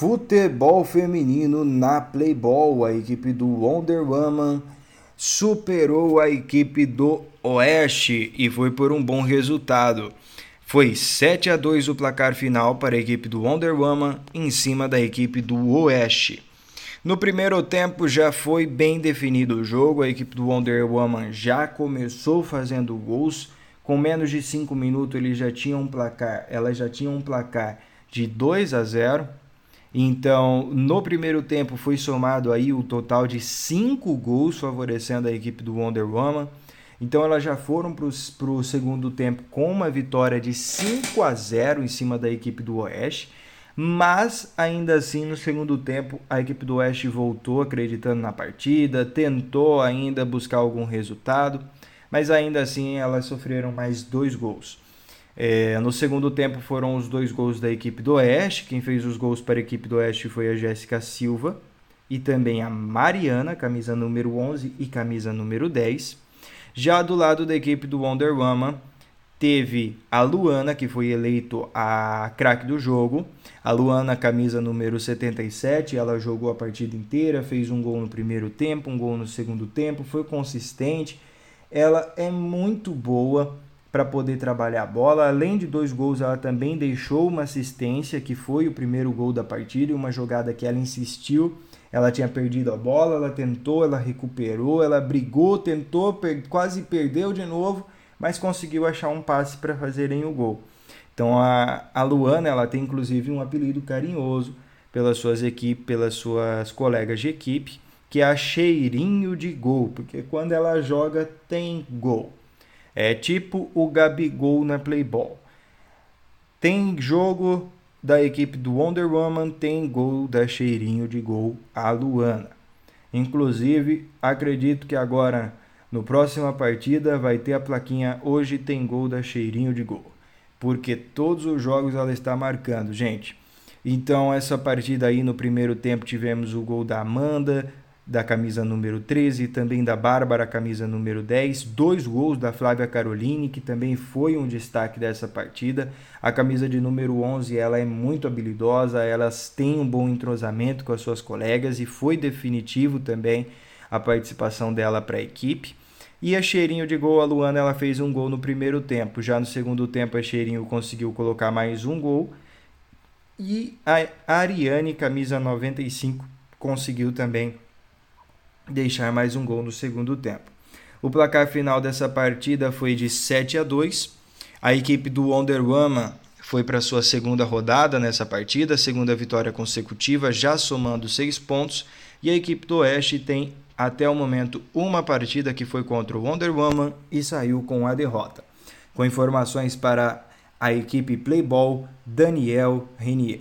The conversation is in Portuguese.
Futebol feminino na Playball, a equipe do Wonder Woman superou a equipe do Oeste e foi por um bom resultado. Foi 7 a 2 o placar final para a equipe do Wonder Woman em cima da equipe do Oeste. No primeiro tempo já foi bem definido o jogo, a equipe do Wonder Woman já começou fazendo gols. Com menos de 5 minutos ele já tinha um placar, ela já tinha um placar de 2 a 0 então, no primeiro tempo foi somado aí o total de cinco gols favorecendo a equipe do Wonder Woman. Então elas já foram para o segundo tempo com uma vitória de 5 a 0 em cima da equipe do Oeste. Mas ainda assim, no segundo tempo, a equipe do Oeste voltou acreditando na partida, tentou ainda buscar algum resultado, mas ainda assim elas sofreram mais dois gols. É, no segundo tempo foram os dois gols da equipe do Oeste. Quem fez os gols para a equipe do Oeste foi a Jéssica Silva e também a Mariana, camisa número 11 e camisa número 10. Já do lado da equipe do Wonder Woman, teve a Luana, que foi eleito a craque do jogo. A Luana, camisa número 77, ela jogou a partida inteira, fez um gol no primeiro tempo, um gol no segundo tempo, foi consistente. Ela é muito boa para poder trabalhar a bola. Além de dois gols, ela também deixou uma assistência, que foi o primeiro gol da partida, e uma jogada que ela insistiu. Ela tinha perdido a bola, ela tentou, ela recuperou, ela brigou, tentou, per quase perdeu de novo, mas conseguiu achar um passe para fazerem o gol. Então a, a Luana, ela tem inclusive um apelido carinhoso pelas suas equipes, pelas suas colegas de equipe, que é a cheirinho de gol, porque quando ela joga tem gol. É tipo o Gabigol na Playball. Tem jogo da equipe do Wonder Woman, tem gol da cheirinho de gol a Luana. Inclusive, acredito que agora no próxima partida vai ter a plaquinha hoje tem gol da cheirinho de gol, porque todos os jogos ela está marcando, gente. Então essa partida aí no primeiro tempo tivemos o gol da Amanda, da camisa número 13, também da Bárbara, camisa número 10, dois gols da Flávia Caroline, que também foi um destaque dessa partida. A camisa de número 11, ela é muito habilidosa, elas têm um bom entrosamento com as suas colegas e foi definitivo também a participação dela para a equipe. E a Cheirinho de gol, a Luana, ela fez um gol no primeiro tempo. Já no segundo tempo, a Cheirinho conseguiu colocar mais um gol. E a Ariane, camisa 95, conseguiu também deixar mais um gol no segundo tempo. O placar final dessa partida foi de 7 a 2. A equipe do Wonder Woman foi para sua segunda rodada nessa partida, segunda vitória consecutiva, já somando seis pontos. E a equipe do Oeste tem até o momento uma partida que foi contra o Wonder Woman e saiu com a derrota. Com informações para a equipe Playball, Daniel Renier.